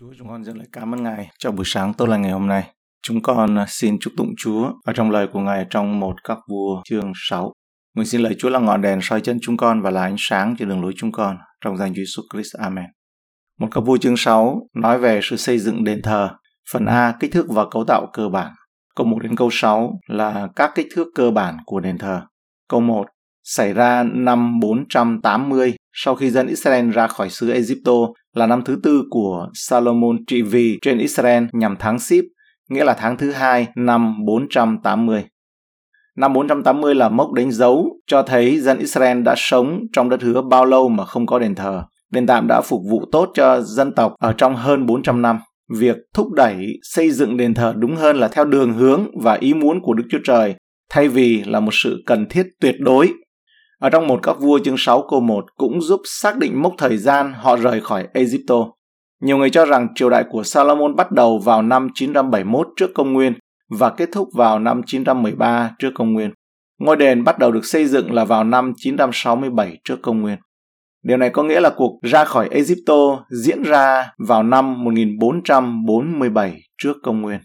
Chúa, chúng con rất lời cảm ơn Ngài cho buổi sáng tốt lành ngày hôm nay. Chúng con à, xin chúc tụng Chúa ở trong lời của Ngài trong một các vua chương 6. Nguyện xin lời Chúa là ngọn đèn soi chân chúng con và là ánh sáng trên đường lối chúng con. Trong danh Chúa Jesus Christ. Amen. Một các vua chương 6 nói về sự xây dựng đền thờ. Phần A, kích thước và cấu tạo cơ bản. Câu 1 đến câu 6 là các kích thước cơ bản của đền thờ. Câu 1 xảy ra năm 480 sau khi dân Israel ra khỏi xứ Egypto là năm thứ tư của Salomon trị vì trên Israel nhằm tháng Sip, nghĩa là tháng thứ hai năm 480. Năm 480 là mốc đánh dấu cho thấy dân Israel đã sống trong đất hứa bao lâu mà không có đền thờ. Đền tạm đã phục vụ tốt cho dân tộc ở trong hơn 400 năm. Việc thúc đẩy xây dựng đền thờ đúng hơn là theo đường hướng và ý muốn của Đức Chúa Trời, thay vì là một sự cần thiết tuyệt đối ở trong một các vua chương 6 câu 1 cũng giúp xác định mốc thời gian họ rời khỏi Egypto. Nhiều người cho rằng triều đại của Salomon bắt đầu vào năm 971 trước công nguyên và kết thúc vào năm 913 trước công nguyên. Ngôi đền bắt đầu được xây dựng là vào năm 967 trước công nguyên. Điều này có nghĩa là cuộc ra khỏi Egypto diễn ra vào năm 1447 trước công nguyên.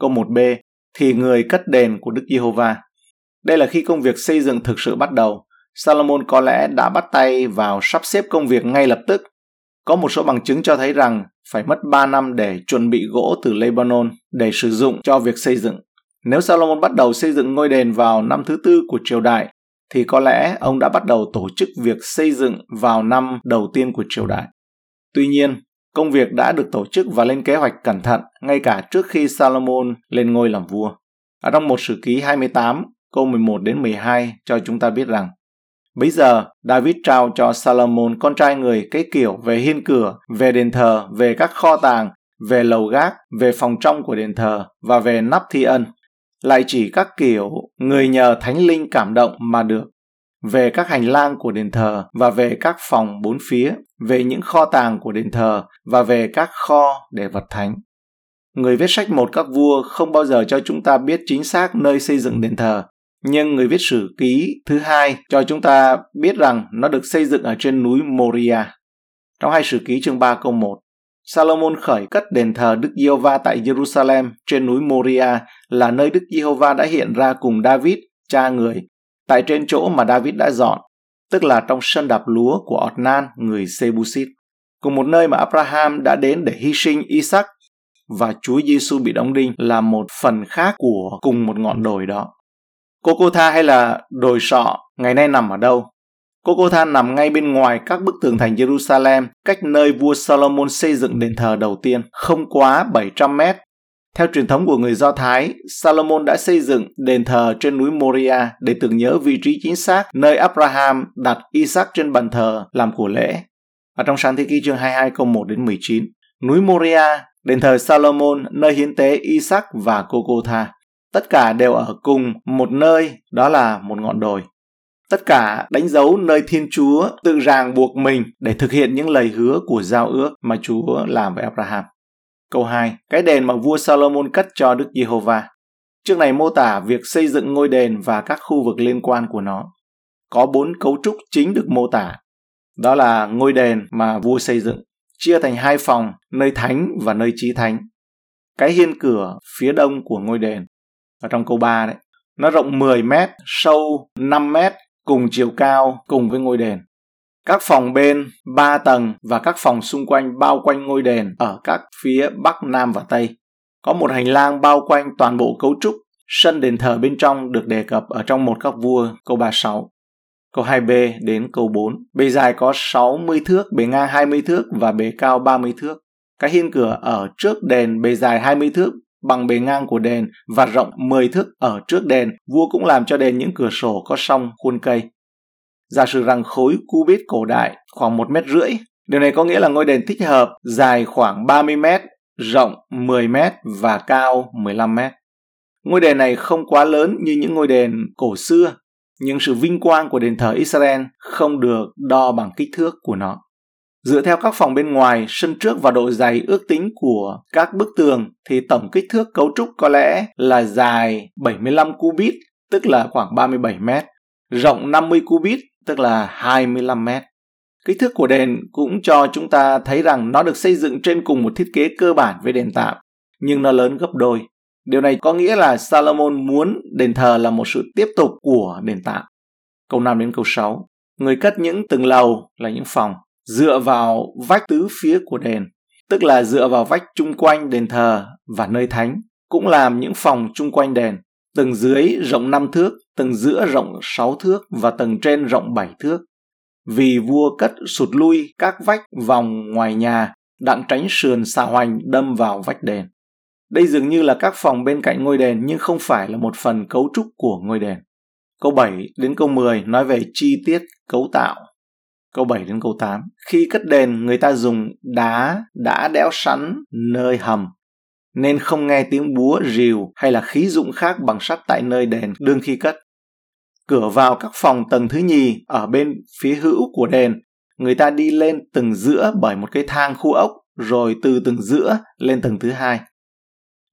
Câu 1b thì người cất đền của Đức Giê-hô-va. Đây là khi công việc xây dựng thực sự bắt đầu. Salomon có lẽ đã bắt tay vào sắp xếp công việc ngay lập tức. Có một số bằng chứng cho thấy rằng phải mất 3 năm để chuẩn bị gỗ từ Lebanon để sử dụng cho việc xây dựng. Nếu Salomon bắt đầu xây dựng ngôi đền vào năm thứ tư của triều đại, thì có lẽ ông đã bắt đầu tổ chức việc xây dựng vào năm đầu tiên của triều đại. Tuy nhiên, công việc đã được tổ chức và lên kế hoạch cẩn thận ngay cả trước khi Salomon lên ngôi làm vua. Ở trong một sử ký 28, câu 11 đến 12 cho chúng ta biết rằng Bây giờ, David trao cho Salomon con trai người cái kiểu về hiên cửa, về đền thờ, về các kho tàng, về lầu gác, về phòng trong của đền thờ và về nắp thi ân. Lại chỉ các kiểu người nhờ thánh linh cảm động mà được. Về các hành lang của đền thờ và về các phòng bốn phía, về những kho tàng của đền thờ và về các kho để vật thánh. Người viết sách một các vua không bao giờ cho chúng ta biết chính xác nơi xây dựng đền thờ, nhưng người viết sử ký thứ hai cho chúng ta biết rằng nó được xây dựng ở trên núi Moria. Trong hai sử ký chương 3 câu 1, Salomon khởi cất đền thờ Đức Giê-hô-va tại Jerusalem trên núi Moria là nơi Đức Giê-hô-va đã hiện ra cùng David, cha người, tại trên chỗ mà David đã dọn, tức là trong sân đạp lúa của Otnan, người Sebusit, cùng một nơi mà Abraham đã đến để hy sinh Isaac và Chúa Giêsu bị đóng đinh là một phần khác của cùng một ngọn đồi đó. Kokotha hay là đồi sọ ngày nay nằm ở đâu? Kokotha nằm ngay bên ngoài các bức tường thành Jerusalem, cách nơi vua Solomon xây dựng đền thờ đầu tiên, không quá 700 mét. Theo truyền thống của người Do Thái, Solomon đã xây dựng đền thờ trên núi Moria để tưởng nhớ vị trí chính xác nơi Abraham đặt Isaac trên bàn thờ làm của lễ. Ở trong sáng thế ký chương 22 câu 1 đến 19, núi Moria, đền thờ Solomon nơi hiến tế Isaac và Kokotha tất cả đều ở cùng một nơi, đó là một ngọn đồi. Tất cả đánh dấu nơi thiên chúa tự ràng buộc mình để thực hiện những lời hứa của giao ước mà chúa làm với abraham. Câu 2 cái đền mà vua salomon cất cho đức giê-hô-va. Chương này mô tả việc xây dựng ngôi đền và các khu vực liên quan của nó. Có bốn cấu trúc chính được mô tả. Đó là ngôi đền mà vua xây dựng, chia thành hai phòng, nơi thánh và nơi trí thánh. Cái hiên cửa phía đông của ngôi đền ở trong câu 3 đấy. Nó rộng 10 mét, sâu 5 mét, cùng chiều cao cùng với ngôi đền. Các phòng bên 3 tầng và các phòng xung quanh bao quanh ngôi đền ở các phía Bắc, Nam và Tây. Có một hành lang bao quanh toàn bộ cấu trúc. Sân đền thờ bên trong được đề cập ở trong một các vua câu 36. Câu 2b đến câu 4. Bề dài có 60 thước, bề ngang 20 thước và bề cao 30 thước. Cái hiên cửa ở trước đền bề dài 20 thước, bằng bề ngang của đền và rộng 10 thước ở trước đền, vua cũng làm cho đền những cửa sổ có song khuôn cây. Giả sử rằng khối cubit cổ đại khoảng một mét rưỡi, điều này có nghĩa là ngôi đền thích hợp dài khoảng 30 mét, rộng 10 mét và cao 15 mét. Ngôi đền này không quá lớn như những ngôi đền cổ xưa, nhưng sự vinh quang của đền thờ Israel không được đo bằng kích thước của nó. Dựa theo các phòng bên ngoài, sân trước và độ dày ước tính của các bức tường thì tổng kích thước cấu trúc có lẽ là dài 75 cubit, tức là khoảng 37 mét, rộng 50 cubit, tức là 25 mét. Kích thước của đền cũng cho chúng ta thấy rằng nó được xây dựng trên cùng một thiết kế cơ bản với đền tạm, nhưng nó lớn gấp đôi. Điều này có nghĩa là Salomon muốn đền thờ là một sự tiếp tục của đền tạm. Câu 5 đến câu 6. Người cất những tầng lầu là những phòng, dựa vào vách tứ phía của đền, tức là dựa vào vách chung quanh đền thờ và nơi thánh, cũng làm những phòng chung quanh đền. Tầng dưới rộng 5 thước, tầng giữa rộng 6 thước và tầng trên rộng 7 thước. Vì vua cất sụt lui các vách vòng ngoài nhà, đặng tránh sườn xà hoành đâm vào vách đền. Đây dường như là các phòng bên cạnh ngôi đền nhưng không phải là một phần cấu trúc của ngôi đền. Câu 7 đến câu 10 nói về chi tiết cấu tạo. Câu 7 đến câu 8. Khi cất đền, người ta dùng đá đã đẽo sẵn nơi hầm, nên không nghe tiếng búa, rìu hay là khí dụng khác bằng sắt tại nơi đền đương khi cất. Cửa vào các phòng tầng thứ nhì ở bên phía hữu của đền, người ta đi lên tầng giữa bởi một cái thang khu ốc, rồi từ tầng giữa lên tầng thứ hai.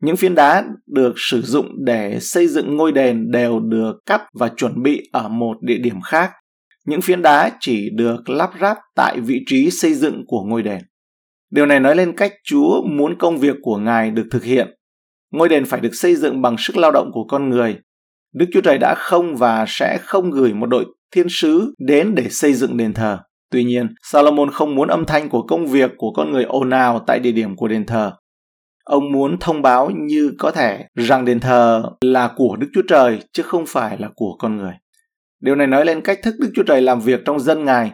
Những phiến đá được sử dụng để xây dựng ngôi đền đều được cắt và chuẩn bị ở một địa điểm khác. Những phiến đá chỉ được lắp ráp tại vị trí xây dựng của ngôi đền. Điều này nói lên cách Chúa muốn công việc của Ngài được thực hiện. Ngôi đền phải được xây dựng bằng sức lao động của con người. Đức Chúa Trời đã không và sẽ không gửi một đội thiên sứ đến để xây dựng đền thờ. Tuy nhiên, Salomon không muốn âm thanh của công việc của con người ồn ào tại địa điểm của đền thờ. Ông muốn thông báo như có thể rằng đền thờ là của Đức Chúa Trời chứ không phải là của con người. Điều này nói lên cách thức Đức Chúa Trời làm việc trong dân Ngài.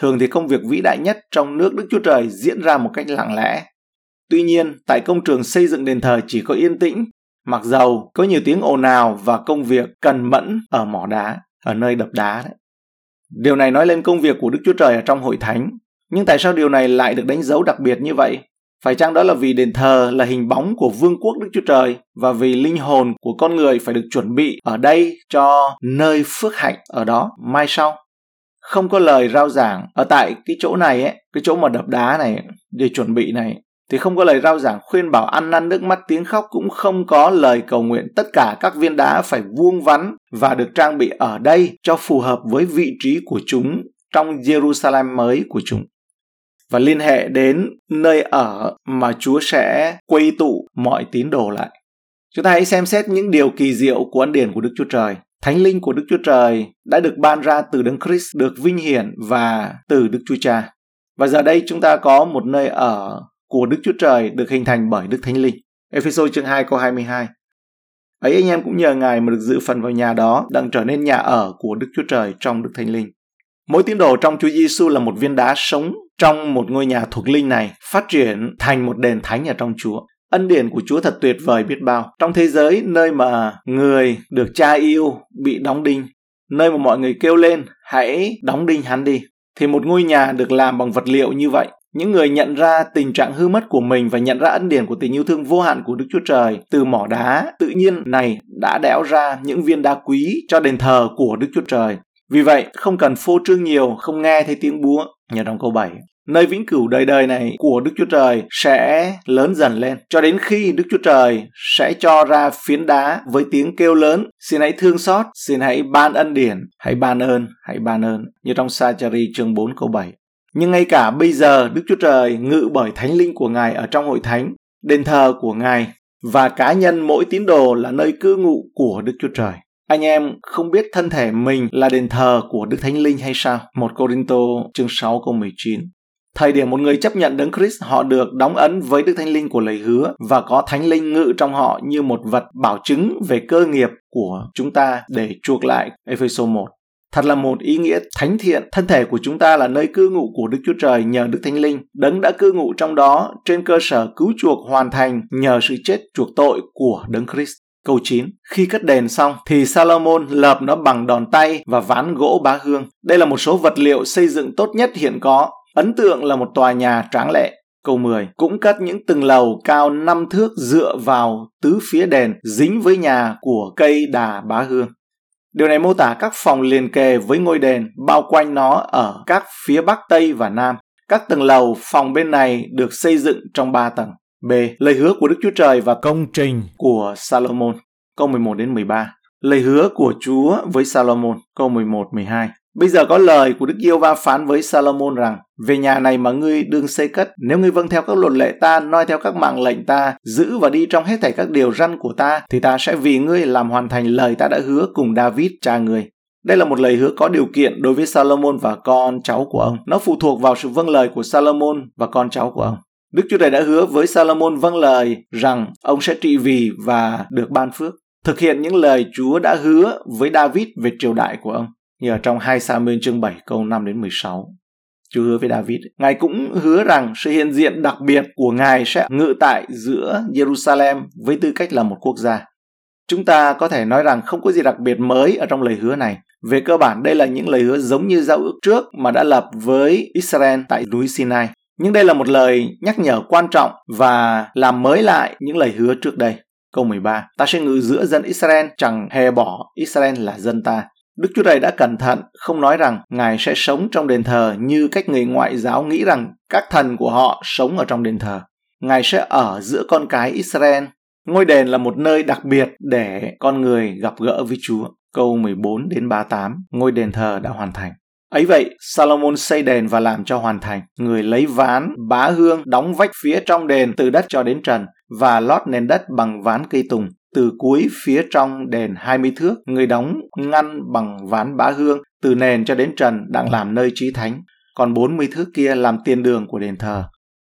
Thường thì công việc vĩ đại nhất trong nước Đức Chúa Trời diễn ra một cách lặng lẽ. Tuy nhiên, tại công trường xây dựng đền thờ chỉ có yên tĩnh, mặc dầu có nhiều tiếng ồn ào và công việc cần mẫn ở mỏ đá, ở nơi đập đá đấy. Điều này nói lên công việc của Đức Chúa Trời ở trong hội thánh. Nhưng tại sao điều này lại được đánh dấu đặc biệt như vậy? Phải chăng đó là vì đền thờ là hình bóng của vương quốc Đức Chúa Trời và vì linh hồn của con người phải được chuẩn bị ở đây cho nơi phước hạnh ở đó mai sau? Không có lời rao giảng ở tại cái chỗ này ấy, cái chỗ mà đập đá này để chuẩn bị này thì không có lời rao giảng khuyên bảo ăn năn nước mắt tiếng khóc cũng không có lời cầu nguyện tất cả các viên đá phải vuông vắn và được trang bị ở đây cho phù hợp với vị trí của chúng trong Jerusalem mới của chúng và liên hệ đến nơi ở mà Chúa sẽ quây tụ mọi tín đồ lại. Chúng ta hãy xem xét những điều kỳ diệu của ân điển của Đức Chúa Trời. Thánh linh của Đức Chúa Trời đã được ban ra từ Đấng Christ, được vinh hiển và từ Đức Chúa Cha. Và giờ đây chúng ta có một nơi ở của Đức Chúa Trời được hình thành bởi Đức Thánh Linh. Ephesos chương 2 câu 22. Ấy anh em cũng nhờ Ngài mà được dự phần vào nhà đó, đang trở nên nhà ở của Đức Chúa Trời trong Đức Thánh Linh. Mỗi tín đồ trong Chúa Giêsu là một viên đá sống trong một ngôi nhà thuộc linh này, phát triển thành một đền thánh ở trong Chúa. Ân điển của Chúa thật tuyệt vời biết bao. Trong thế giới nơi mà người được cha yêu bị đóng đinh, nơi mà mọi người kêu lên hãy đóng đinh hắn đi, thì một ngôi nhà được làm bằng vật liệu như vậy những người nhận ra tình trạng hư mất của mình và nhận ra ân điển của tình yêu thương vô hạn của Đức Chúa Trời từ mỏ đá tự nhiên này đã đẽo ra những viên đá quý cho đền thờ của Đức Chúa Trời. Vì vậy, không cần phô trương nhiều, không nghe thấy tiếng búa. Như trong câu 7. Nơi vĩnh cửu đời đời này của Đức Chúa Trời sẽ lớn dần lên, cho đến khi Đức Chúa Trời sẽ cho ra phiến đá với tiếng kêu lớn, xin hãy thương xót, xin hãy ban ân điển, hãy ban ơn, hãy ban ơn, như trong Sa-chari chương 4 câu 7. Nhưng ngay cả bây giờ Đức Chúa Trời ngự bởi thánh linh của Ngài ở trong hội thánh, đền thờ của Ngài và cá nhân mỗi tín đồ là nơi cư ngụ của Đức Chúa Trời. Anh em không biết thân thể mình là đền thờ của Đức Thánh Linh hay sao? Một Corinto chương 6 câu 19. Thời điểm một người chấp nhận đấng Christ, họ được đóng ấn với Đức Thánh Linh của lời hứa và có Thánh Linh ngự trong họ như một vật bảo chứng về cơ nghiệp của chúng ta để chuộc lại. Ephesos 1. Thật là một ý nghĩa thánh thiện, thân thể của chúng ta là nơi cư ngụ của Đức Chúa Trời nhờ Đức Thánh Linh. Đấng đã cư ngụ trong đó trên cơ sở cứu chuộc hoàn thành nhờ sự chết chuộc tội của Đấng Christ. Câu 9. Khi cất đền xong thì Salomon lợp nó bằng đòn tay và ván gỗ bá hương. Đây là một số vật liệu xây dựng tốt nhất hiện có. Ấn tượng là một tòa nhà tráng lệ. Câu 10. Cũng cất những tầng lầu cao 5 thước dựa vào tứ phía đền dính với nhà của cây đà bá hương. Điều này mô tả các phòng liền kề với ngôi đền, bao quanh nó ở các phía bắc, tây và nam. Các tầng lầu phòng bên này được xây dựng trong ba tầng. B. Lời hứa của Đức Chúa Trời và công trình của Salomon. Câu 11 đến 13. Lời hứa của Chúa với Salomon. Câu 11 12. Bây giờ có lời của Đức Yêu Va phán với Salomon rằng, về nhà này mà ngươi đương xây cất, nếu ngươi vâng theo các luật lệ ta, noi theo các mạng lệnh ta, giữ và đi trong hết thảy các điều răn của ta, thì ta sẽ vì ngươi làm hoàn thành lời ta đã hứa cùng David cha ngươi. Đây là một lời hứa có điều kiện đối với Salomon và con cháu của ông. Nó phụ thuộc vào sự vâng lời của Salomon và con cháu của ông. Đức Chúa Trời đã hứa với Salomon vâng lời rằng ông sẽ trị vì và được ban phước. Thực hiện những lời Chúa đã hứa với David về triều đại của ông. Như ở trong 2 Samuel chương 7 câu 5 đến 16. Chúa hứa với David. Ngài cũng hứa rằng sự hiện diện đặc biệt của Ngài sẽ ngự tại giữa Jerusalem với tư cách là một quốc gia. Chúng ta có thể nói rằng không có gì đặc biệt mới ở trong lời hứa này. Về cơ bản, đây là những lời hứa giống như giao ước trước mà đã lập với Israel tại núi Sinai. Nhưng đây là một lời nhắc nhở quan trọng và làm mới lại những lời hứa trước đây. Câu 13. Ta sẽ ngự giữa dân Israel chẳng hề bỏ Israel là dân ta. Đức Chúa Trời đã cẩn thận không nói rằng Ngài sẽ sống trong đền thờ như cách người ngoại giáo nghĩ rằng các thần của họ sống ở trong đền thờ. Ngài sẽ ở giữa con cái Israel. Ngôi đền là một nơi đặc biệt để con người gặp gỡ với Chúa. Câu 14 đến 38, ngôi đền thờ đã hoàn thành. Ấy vậy, Salomon xây đền và làm cho hoàn thành. Người lấy ván, bá hương, đóng vách phía trong đền từ đất cho đến trần và lót nền đất bằng ván cây tùng. Từ cuối phía trong đền 20 thước, người đóng ngăn bằng ván bá hương từ nền cho đến trần đang làm nơi trí thánh. Còn 40 thước kia làm tiền đường của đền thờ.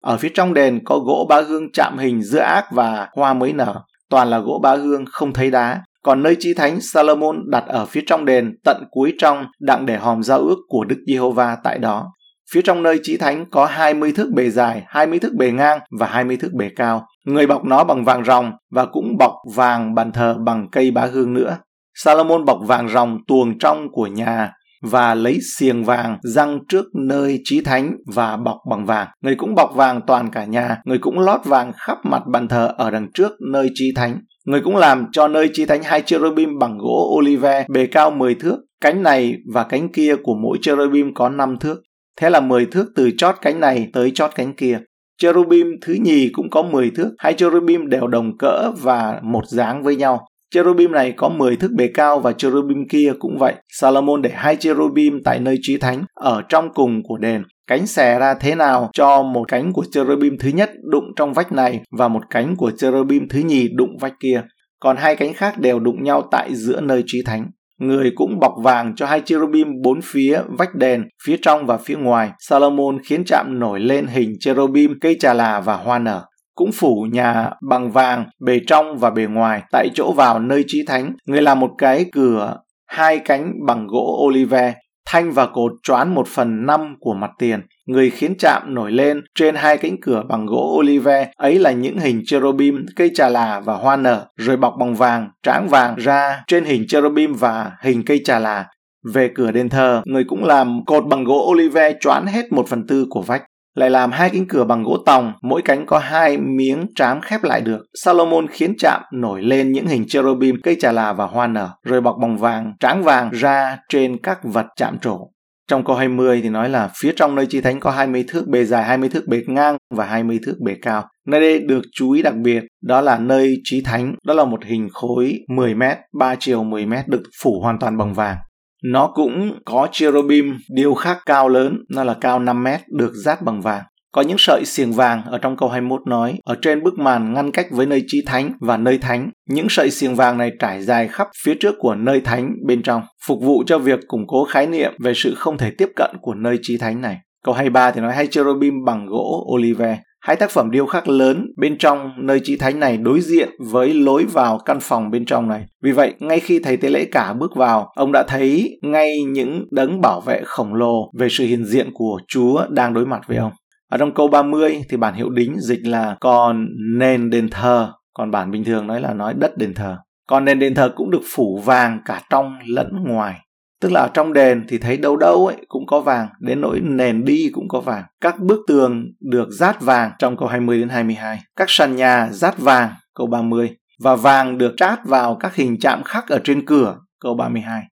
Ở phía trong đền có gỗ bá hương chạm hình giữa ác và hoa mới nở. Toàn là gỗ bá hương không thấy đá, còn nơi chí thánh Salomon đặt ở phía trong đền tận cuối trong đặng để hòm giao ước của Đức Giê-hô-va tại đó. Phía trong nơi chí thánh có 20 thước bề dài, 20 thước bề ngang và 20 thước bề cao. Người bọc nó bằng vàng ròng và cũng bọc vàng bàn thờ bằng cây bá hương nữa. Salomon bọc vàng ròng tuồng trong của nhà và lấy xiềng vàng răng trước nơi trí thánh và bọc bằng vàng. Người cũng bọc vàng toàn cả nhà, người cũng lót vàng khắp mặt bàn thờ ở đằng trước nơi trí thánh. Người cũng làm cho nơi chi thánh hai cherubim bằng gỗ olive bề cao 10 thước, cánh này và cánh kia của mỗi cherubim có 5 thước. Thế là 10 thước từ chót cánh này tới chót cánh kia. Cherubim thứ nhì cũng có 10 thước, hai cherubim đều đồng cỡ và một dáng với nhau. Cherubim này có 10 thước bề cao và cherubim kia cũng vậy. Salomon để hai cherubim tại nơi trí thánh ở trong cùng của đền. Cánh xẻ ra thế nào cho một cánh của cherubim thứ nhất đụng trong vách này và một cánh của cherubim thứ nhì đụng vách kia. Còn hai cánh khác đều đụng nhau tại giữa nơi trí thánh. Người cũng bọc vàng cho hai cherubim bốn phía vách đền, phía trong và phía ngoài. Salomon khiến chạm nổi lên hình cherubim, cây trà là và hoa nở cũng phủ nhà bằng vàng, bề trong và bề ngoài, tại chỗ vào nơi trí thánh. Người làm một cái cửa, hai cánh bằng gỗ olive, thanh và cột choán một phần năm của mặt tiền. Người khiến chạm nổi lên, trên hai cánh cửa bằng gỗ olive. Ấy là những hình cherubim, cây trà là và hoa nở, rồi bọc bằng vàng, tráng vàng ra. Trên hình cherubim và hình cây trà là, về cửa đền thờ, người cũng làm cột bằng gỗ olive choán hết một phần tư của vách lại làm hai cánh cửa bằng gỗ tòng, mỗi cánh có hai miếng trám khép lại được. Salomon khiến chạm nổi lên những hình cherubim, cây trà là và hoa nở, rồi bọc bằng vàng, tráng vàng ra trên các vật chạm trổ. Trong câu 20 thì nói là phía trong nơi chi thánh có 20 thước bề dài, 20 thước bề ngang và 20 thước bề cao. Nơi đây được chú ý đặc biệt đó là nơi chí thánh, đó là một hình khối 10 mét, 3 chiều 10 mét được phủ hoàn toàn bằng vàng. Nó cũng có cherubim điêu khắc cao lớn, nó là cao 5 mét, được dát bằng vàng. Có những sợi xiềng vàng ở trong câu 21 nói, ở trên bức màn ngăn cách với nơi chí thánh và nơi thánh. Những sợi xiềng vàng này trải dài khắp phía trước của nơi thánh bên trong, phục vụ cho việc củng cố khái niệm về sự không thể tiếp cận của nơi chí thánh này. Câu 23 thì nói hai cherubim bằng gỗ olive. Hai tác phẩm điêu khắc lớn bên trong nơi chị thánh này đối diện với lối vào căn phòng bên trong này. Vì vậy, ngay khi thầy tế lễ cả bước vào, ông đã thấy ngay những đấng bảo vệ khổng lồ về sự hiện diện của Chúa đang đối mặt với ông. Ở trong câu 30 thì bản hiệu đính dịch là còn nền đền thờ, còn bản bình thường nói là nói đất đền thờ. Còn nền đền thờ cũng được phủ vàng cả trong lẫn ngoài. Tức là ở trong đền thì thấy đâu đâu ấy cũng có vàng, đến nỗi nền đi cũng có vàng. Các bức tường được dát vàng trong câu 20 đến 22. Các sàn nhà dát vàng câu 30 và vàng được trát vào các hình chạm khắc ở trên cửa câu 32.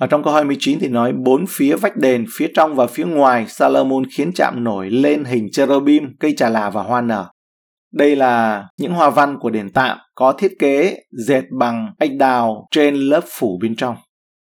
Ở trong câu 29 thì nói bốn phía vách đền, phía trong và phía ngoài Salomon khiến chạm nổi lên hình cherubim, cây trà là và hoa nở. Đây là những hoa văn của đền tạm có thiết kế dệt bằng ếch đào trên lớp phủ bên trong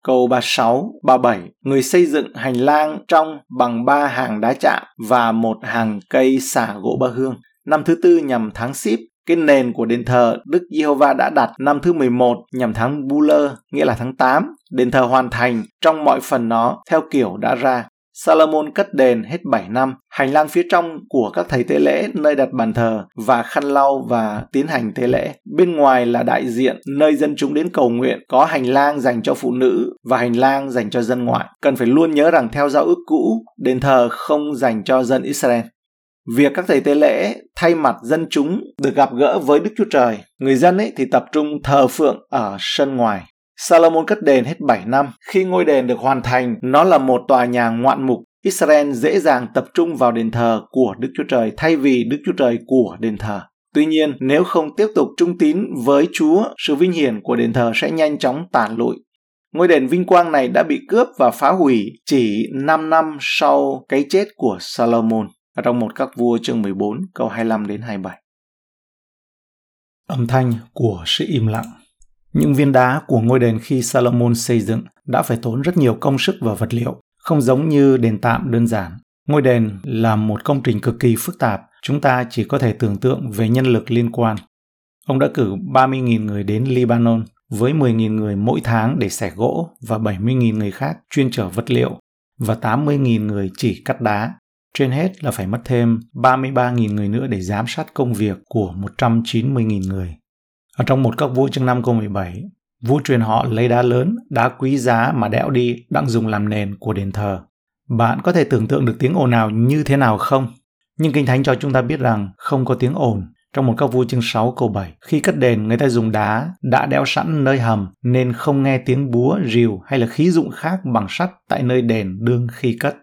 câu 36, 37, người xây dựng hành lang trong bằng ba hàng đá chạm và một hàng cây xả gỗ ba hương. Năm thứ tư nhằm tháng Sip, cái nền của đền thờ Đức Giê-hô-va đã đặt năm thứ 11 nhằm tháng Buller, nghĩa là tháng 8. Đền thờ hoàn thành trong mọi phần nó theo kiểu đã ra. Salomon cất đền hết 7 năm, hành lang phía trong của các thầy tế lễ nơi đặt bàn thờ và khăn lau và tiến hành tế lễ. Bên ngoài là đại diện nơi dân chúng đến cầu nguyện, có hành lang dành cho phụ nữ và hành lang dành cho dân ngoại. Cần phải luôn nhớ rằng theo giao ước cũ, đền thờ không dành cho dân Israel. Việc các thầy tế lễ thay mặt dân chúng được gặp gỡ với Đức Chúa Trời, người dân ấy thì tập trung thờ phượng ở sân ngoài. Salomon cất đền hết 7 năm. Khi ngôi đền được hoàn thành, nó là một tòa nhà ngoạn mục. Israel dễ dàng tập trung vào đền thờ của Đức Chúa Trời thay vì Đức Chúa Trời của đền thờ. Tuy nhiên, nếu không tiếp tục trung tín với Chúa, sự vinh hiển của đền thờ sẽ nhanh chóng tàn lụi. Ngôi đền vinh quang này đã bị cướp và phá hủy chỉ 5 năm sau cái chết của Salomon ở trong một các vua chương 14 câu 25 đến 27. Âm thanh của sự im lặng những viên đá của ngôi đền khi Salomon xây dựng đã phải tốn rất nhiều công sức và vật liệu, không giống như đền tạm đơn giản. Ngôi đền là một công trình cực kỳ phức tạp, chúng ta chỉ có thể tưởng tượng về nhân lực liên quan. Ông đã cử 30.000 người đến Lebanon với 10.000 người mỗi tháng để xẻ gỗ và 70.000 người khác chuyên chở vật liệu và 80.000 người chỉ cắt đá. Trên hết là phải mất thêm 33.000 người nữa để giám sát công việc của 190.000 người. Ở trong một các vua chương 5 câu 17, vua truyền họ lấy đá lớn, đá quý giá mà đẽo đi đang dùng làm nền của đền thờ. Bạn có thể tưởng tượng được tiếng ồn nào như thế nào không? Nhưng Kinh Thánh cho chúng ta biết rằng không có tiếng ồn. Trong một các vua chương 6 câu 7, khi cất đền người ta dùng đá đã đẽo sẵn nơi hầm nên không nghe tiếng búa, rìu hay là khí dụng khác bằng sắt tại nơi đền đương khi cất.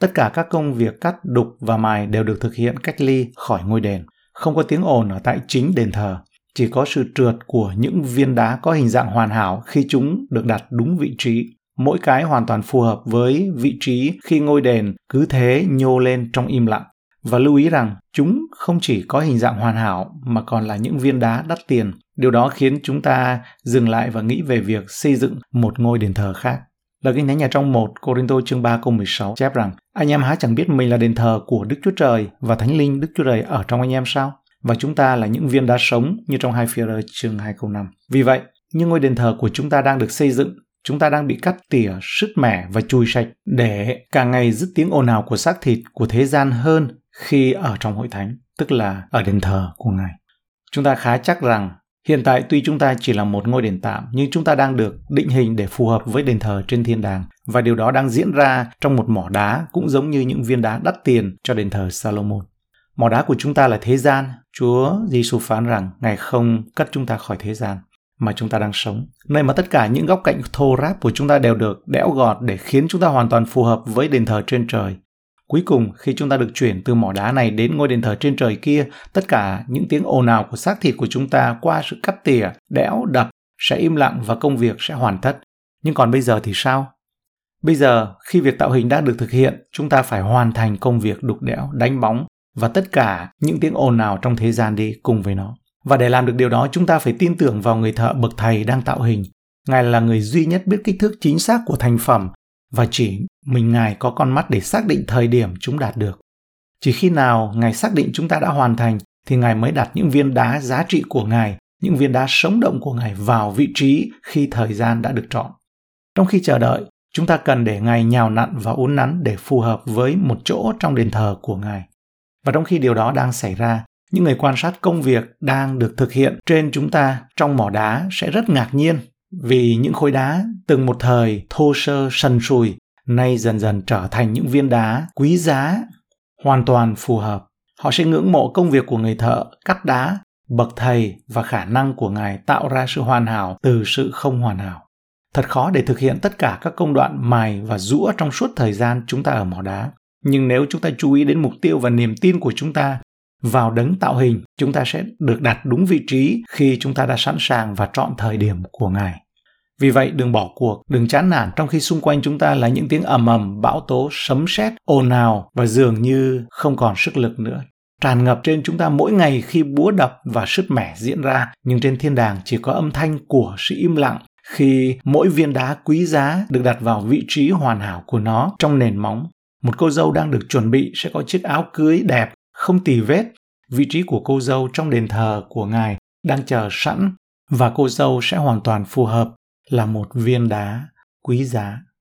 Tất cả các công việc cắt, đục và mài đều được thực hiện cách ly khỏi ngôi đền. Không có tiếng ồn ở tại chính đền thờ chỉ có sự trượt của những viên đá có hình dạng hoàn hảo khi chúng được đặt đúng vị trí. Mỗi cái hoàn toàn phù hợp với vị trí khi ngôi đền cứ thế nhô lên trong im lặng. Và lưu ý rằng, chúng không chỉ có hình dạng hoàn hảo mà còn là những viên đá đắt tiền. Điều đó khiến chúng ta dừng lại và nghĩ về việc xây dựng một ngôi đền thờ khác. Lời Kinh Thánh nhà trong 1 Corinto chương 3 câu 16 chép rằng, Anh em há chẳng biết mình là đền thờ của Đức Chúa Trời và Thánh Linh Đức Chúa Trời ở trong anh em sao? Và chúng ta là những viên đá sống như trong hai phía chương 2 câu 5. Vì vậy, như ngôi đền thờ của chúng ta đang được xây dựng, chúng ta đang bị cắt tỉa, sứt mẻ và chùi sạch để càng ngày dứt tiếng ồn ào của xác thịt của thế gian hơn khi ở trong hội thánh, tức là ở đền thờ của Ngài. Chúng ta khá chắc rằng hiện tại tuy chúng ta chỉ là một ngôi đền tạm nhưng chúng ta đang được định hình để phù hợp với đền thờ trên thiên đàng và điều đó đang diễn ra trong một mỏ đá cũng giống như những viên đá đắt tiền cho đền thờ Salomon. Mỏ đá của chúng ta là thế gian. Chúa Giêsu phán rằng Ngài không cất chúng ta khỏi thế gian mà chúng ta đang sống. Nơi mà tất cả những góc cạnh thô ráp của chúng ta đều được đẽo gọt để khiến chúng ta hoàn toàn phù hợp với đền thờ trên trời. Cuối cùng, khi chúng ta được chuyển từ mỏ đá này đến ngôi đền thờ trên trời kia, tất cả những tiếng ồn ào của xác thịt của chúng ta qua sự cắt tỉa, đẽo, đập sẽ im lặng và công việc sẽ hoàn tất. Nhưng còn bây giờ thì sao? Bây giờ, khi việc tạo hình đã được thực hiện, chúng ta phải hoàn thành công việc đục đẽo, đánh bóng và tất cả những tiếng ồn nào trong thế gian đi cùng với nó. Và để làm được điều đó, chúng ta phải tin tưởng vào người thợ bậc thầy đang tạo hình. Ngài là người duy nhất biết kích thước chính xác của thành phẩm và chỉ mình Ngài có con mắt để xác định thời điểm chúng đạt được. Chỉ khi nào Ngài xác định chúng ta đã hoàn thành thì Ngài mới đặt những viên đá giá trị của Ngài, những viên đá sống động của Ngài vào vị trí khi thời gian đã được chọn. Trong khi chờ đợi, chúng ta cần để Ngài nhào nặn và uốn nắn để phù hợp với một chỗ trong đền thờ của Ngài. Và trong khi điều đó đang xảy ra, những người quan sát công việc đang được thực hiện trên chúng ta trong mỏ đá sẽ rất ngạc nhiên vì những khối đá từng một thời thô sơ sần sùi nay dần dần trở thành những viên đá quý giá hoàn toàn phù hợp. Họ sẽ ngưỡng mộ công việc của người thợ cắt đá bậc thầy và khả năng của ngài tạo ra sự hoàn hảo từ sự không hoàn hảo. Thật khó để thực hiện tất cả các công đoạn mài và rũa trong suốt thời gian chúng ta ở mỏ đá nhưng nếu chúng ta chú ý đến mục tiêu và niềm tin của chúng ta vào đấng tạo hình, chúng ta sẽ được đặt đúng vị trí khi chúng ta đã sẵn sàng và chọn thời điểm của Ngài. Vì vậy, đừng bỏ cuộc, đừng chán nản trong khi xung quanh chúng ta là những tiếng ầm ầm, bão tố, sấm sét, ồn ào và dường như không còn sức lực nữa. Tràn ngập trên chúng ta mỗi ngày khi búa đập và sứt mẻ diễn ra, nhưng trên thiên đàng chỉ có âm thanh của sự im lặng khi mỗi viên đá quý giá được đặt vào vị trí hoàn hảo của nó trong nền móng. Một cô dâu đang được chuẩn bị sẽ có chiếc áo cưới đẹp, không tì vết. Vị trí của cô dâu trong đền thờ của ngài đang chờ sẵn và cô dâu sẽ hoàn toàn phù hợp là một viên đá quý giá.